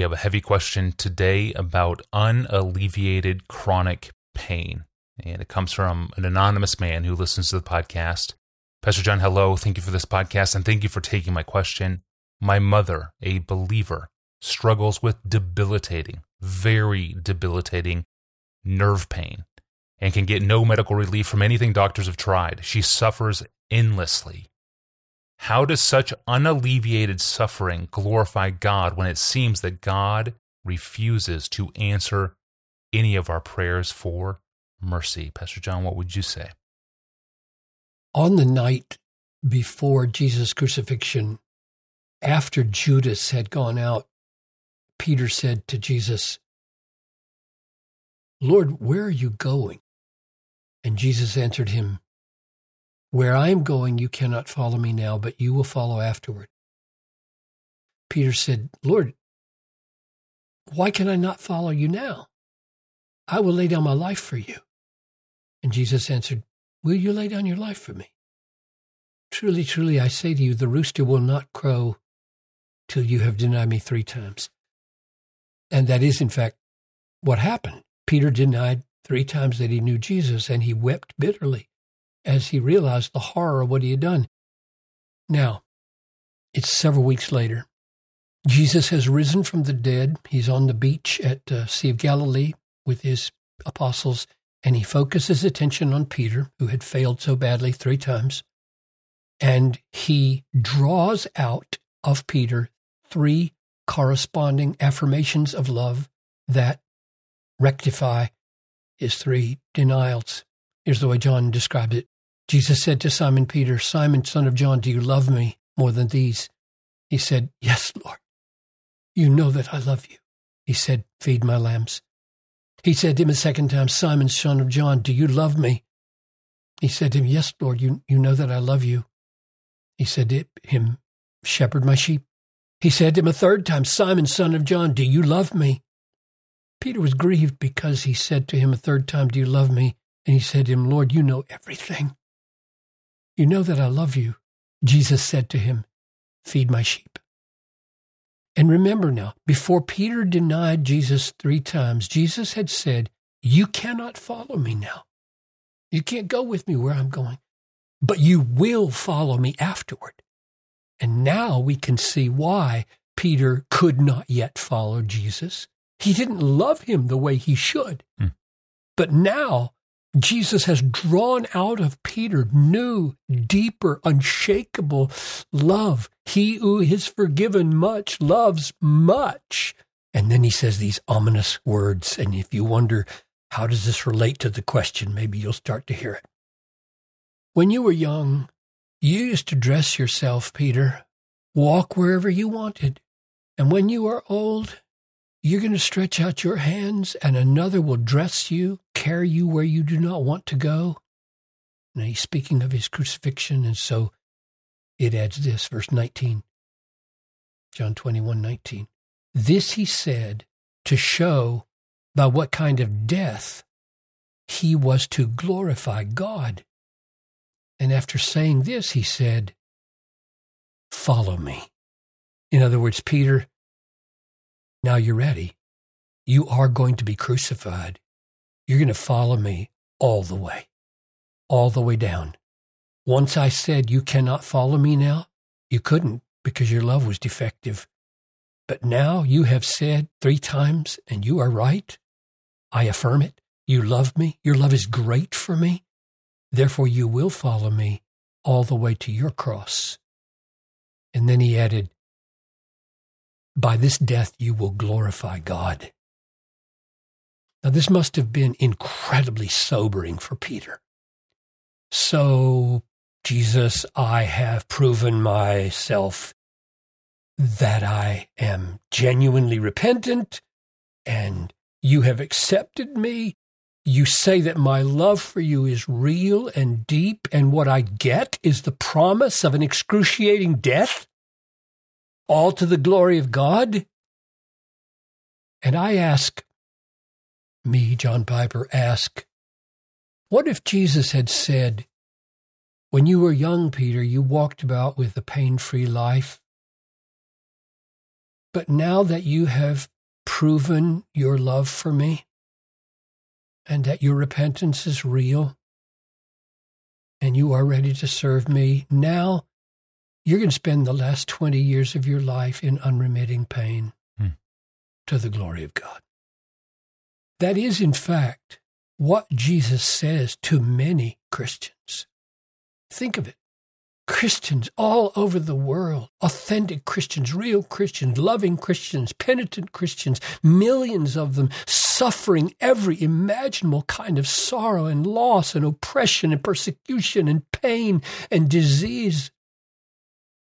We have a heavy question today about unalleviated chronic pain. And it comes from an anonymous man who listens to the podcast. Pastor John, hello. Thank you for this podcast and thank you for taking my question. My mother, a believer, struggles with debilitating, very debilitating nerve pain and can get no medical relief from anything doctors have tried. She suffers endlessly. How does such unalleviated suffering glorify God when it seems that God refuses to answer any of our prayers for mercy? Pastor John, what would you say? On the night before Jesus' crucifixion, after Judas had gone out, Peter said to Jesus, Lord, where are you going? And Jesus answered him, Where I am going, you cannot follow me now, but you will follow afterward. Peter said, Lord, why can I not follow you now? I will lay down my life for you. And Jesus answered, Will you lay down your life for me? Truly, truly, I say to you, the rooster will not crow till you have denied me three times. And that is, in fact, what happened. Peter denied three times that he knew Jesus, and he wept bitterly as he realized the horror of what he had done. Now, it's several weeks later. Jesus has risen from the dead. He's on the beach at uh, Sea of Galilee with his apostles, and he focuses attention on Peter, who had failed so badly three times. And he draws out of Peter three corresponding affirmations of love that rectify his three denials. Here's the way John described it. Jesus said to Simon Peter, Simon, son of John, do you love me more than these? He said, Yes, Lord. You know that I love you. He said, Feed my lambs. He said to him a second time, Simon, son of John, do you love me? He said to him, Yes, Lord, you, you know that I love you. He said to him, Shepherd my sheep. He said to him a third time, Simon, son of John, do you love me? Peter was grieved because he said to him a third time, Do you love me? And he said to him, Lord, you know everything. You know that I love you. Jesus said to him, Feed my sheep. And remember now, before Peter denied Jesus three times, Jesus had said, You cannot follow me now. You can't go with me where I'm going, but you will follow me afterward. And now we can see why Peter could not yet follow Jesus he didn't love him the way he should. Mm. But now Jesus has drawn out of Peter new, deeper, unshakable love. He who is forgiven much loves much. And then he says these ominous words. And if you wonder, how does this relate to the question? Maybe you'll start to hear it. When you were young, you used to dress yourself, Peter, walk wherever you wanted. And when you are old, you're going to stretch out your hands, and another will dress you, carry you where you do not want to go. Now he's speaking of his crucifixion, and so it adds this, verse 19, John 21 19. This he said to show by what kind of death he was to glorify God. And after saying this, he said, Follow me. In other words, Peter, now you're ready. You are going to be crucified. You're going to follow me all the way, all the way down. Once I said, You cannot follow me now, you couldn't because your love was defective. But now you have said three times, and you are right. I affirm it. You love me. Your love is great for me. Therefore, you will follow me all the way to your cross. And then he added, by this death you will glorify God. Now, this must have been incredibly sobering for Peter. So, Jesus, I have proven myself that I am genuinely repentant and you have accepted me. You say that my love for you is real and deep, and what I get is the promise of an excruciating death all to the glory of God? And I ask, me, John Piper, ask, what if Jesus had said, when you were young, Peter, you walked about with a pain free life? But now that you have proven your love for me and that your repentance is real and you are ready to serve me, now you're going to spend the last 20 years of your life in unremitting pain hmm. to the glory of God. That is, in fact, what Jesus says to many Christians. Think of it. Christians all over the world, authentic Christians, real Christians, loving Christians, penitent Christians, millions of them suffering every imaginable kind of sorrow and loss and oppression and persecution and pain and disease.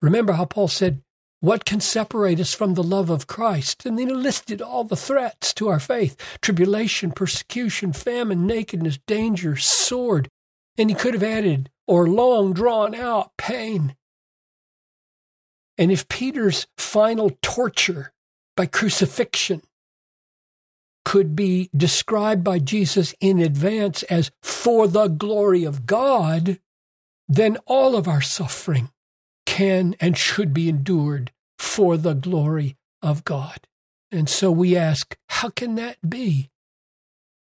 Remember how Paul said, What can separate us from the love of Christ? And then he listed all the threats to our faith tribulation, persecution, famine, nakedness, danger, sword. And he could have added, or long drawn out pain. And if Peter's final torture by crucifixion could be described by Jesus in advance as for the glory of God, then all of our suffering can and should be endured for the glory of God. And so we ask, how can that be?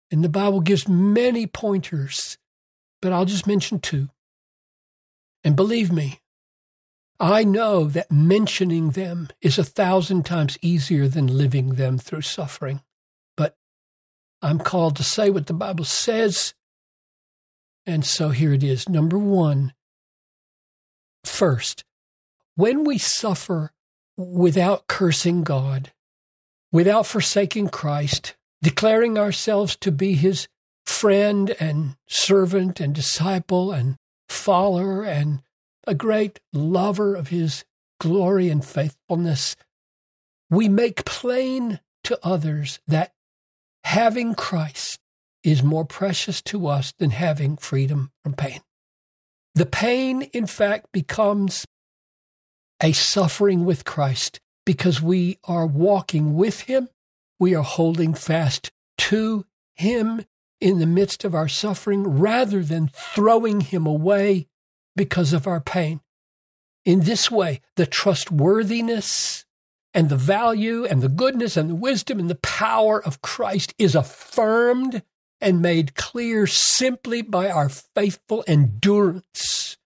And the Bible gives many pointers, but I'll just mention two. And believe me, I know that mentioning them is a thousand times easier than living them through suffering. But I'm called to say what the Bible says. And so here it is. Number one, first, when we suffer without cursing God, without forsaking Christ, declaring ourselves to be his friend and servant and disciple and follower and a great lover of his glory and faithfulness, we make plain to others that having Christ is more precious to us than having freedom from pain. The pain, in fact, becomes a suffering with Christ because we are walking with Him. We are holding fast to Him in the midst of our suffering rather than throwing Him away because of our pain. In this way, the trustworthiness and the value and the goodness and the wisdom and the power of Christ is affirmed and made clear simply by our faithful endurance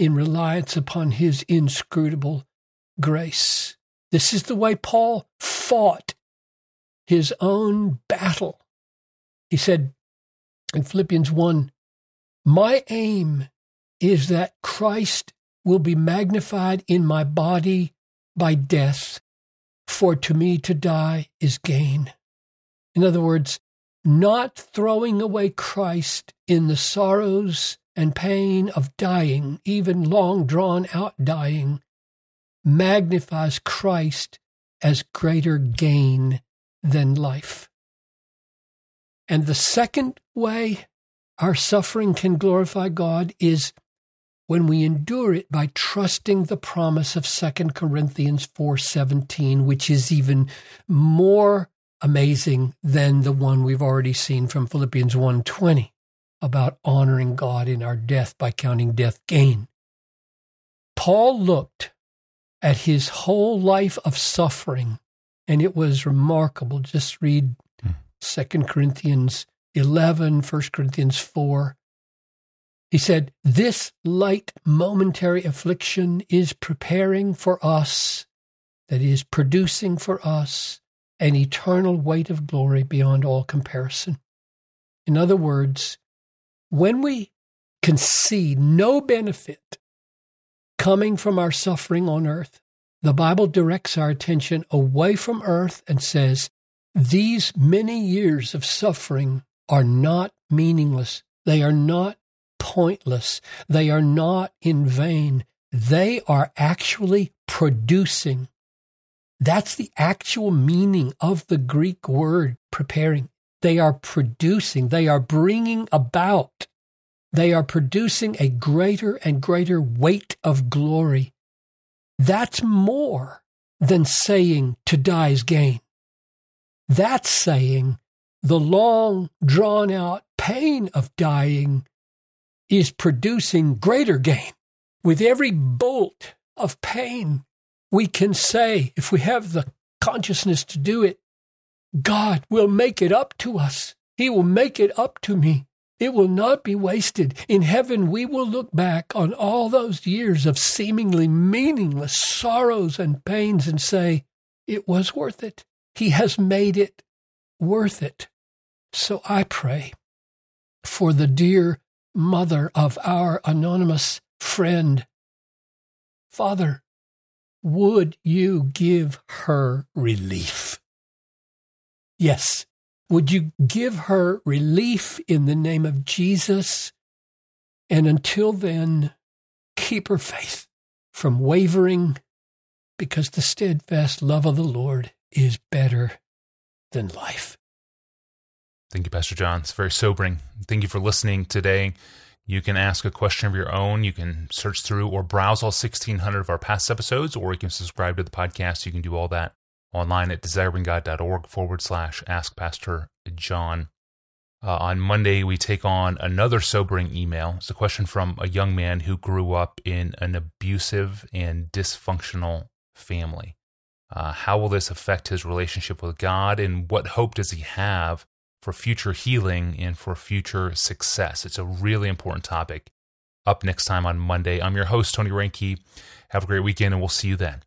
in reliance upon his inscrutable grace. This is the way Paul fought his own battle. He said in Philippians 1 My aim is that Christ will be magnified in my body by death, for to me to die is gain. In other words, not throwing away Christ in the sorrows and pain of dying, even long drawn out dying, magnifies Christ as greater gain than life. And the second way our suffering can glorify God is when we endure it by trusting the promise of 2 Corinthians 4:17 which is even more amazing than the one we've already seen from Philippians 1:20 about honoring God in our death by counting death gain. Paul looked at his whole life of suffering, and it was remarkable. Just read hmm. Second Corinthians 11, 1 Corinthians 4. He said, This light momentary affliction is preparing for us, that is, producing for us an eternal weight of glory beyond all comparison. In other words, when we can see no benefit coming from our suffering on earth, the Bible directs our attention away from earth and says, These many years of suffering are not meaningless. They are not pointless. They are not in vain. They are actually producing. That's the actual meaning of the Greek word preparing. They are producing, they are bringing about, they are producing a greater and greater weight of glory. That's more than saying to die is gain. That's saying the long drawn out pain of dying is producing greater gain. With every bolt of pain, we can say, if we have the consciousness to do it, God will make it up to us. He will make it up to me. It will not be wasted. In heaven, we will look back on all those years of seemingly meaningless sorrows and pains and say, it was worth it. He has made it worth it. So I pray for the dear mother of our anonymous friend. Father, would you give her relief? Yes, would you give her relief in the name of Jesus? And until then, keep her faith from wavering, because the steadfast love of the Lord is better than life. Thank you, Pastor John. It's very sobering. Thank you for listening today. You can ask a question of your own. You can search through or browse all 1,600 of our past episodes, or you can subscribe to the podcast. You can do all that online at desiringgod.org forward slash ask Pastor John. Uh, on Monday, we take on another sobering email. It's a question from a young man who grew up in an abusive and dysfunctional family. Uh, how will this affect his relationship with God, and what hope does he have for future healing and for future success? It's a really important topic. Up next time on Monday, I'm your host, Tony Reinke. Have a great weekend, and we'll see you then.